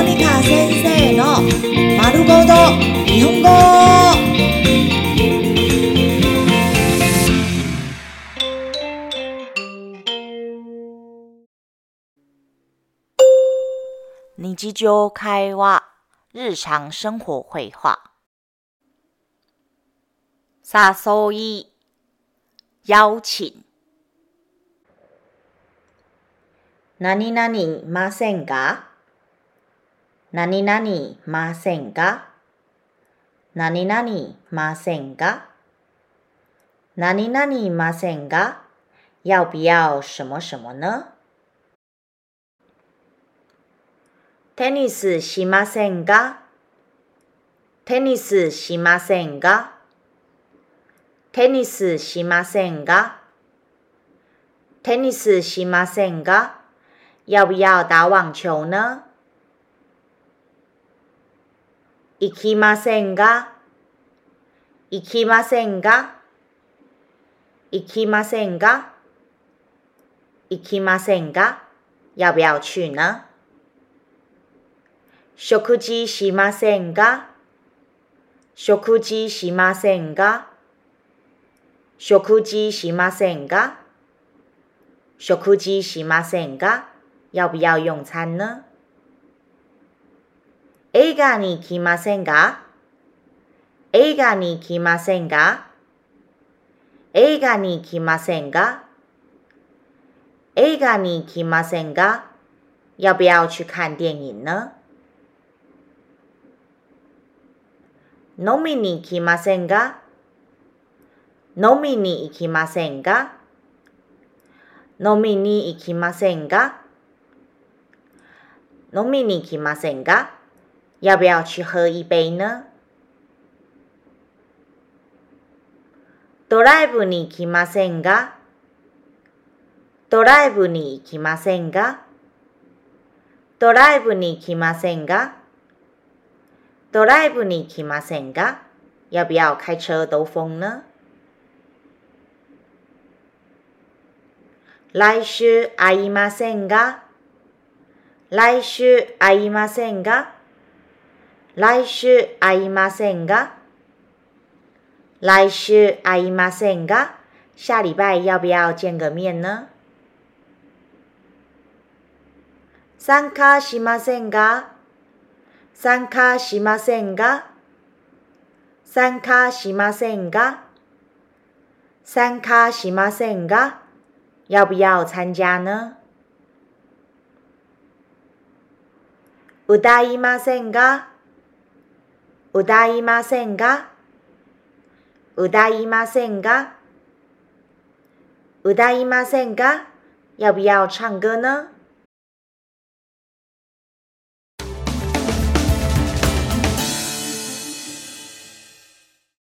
モニカ先生の丸ごと日本語。日常会話、日常生活会話。誘い、邀請。何々ませんか何々ませんか何々ませんか何々ませんか要不要什麼什麼呢？テニスしませんかテニスしませんかテニスしませんかテニスしませんか要不要打網球呢？行きませんか行きませんか行きませんか行きませんか要不要去呢？食事しませんか食事しませんか食事しませんか食事しませんか要不要用餐呢？映画に来ませんか映画に来ませんか映画に来ませんか映画に来ませんか要不要去看電影呢？飲みに来ませんか飲みに行きませんか飲みに行きませんか飲みに来ませんか要不要去喝一杯呢？ドライブに来ませんか？ドライブに行きませんか？ドライブに来ませんか？ドライブに来ませんか？要不要開車兜風呢？来週会いませんが来週会いませんが来週会いませんが？来週会いませんが？下禮拜要不要見個面呢？参加しませんが？参加しませんが？参加しませんが？参加しませんが？要不要参加呢？歌いませんが？歌いませんが歌いませんが歌いませんが要不要唱歌呢？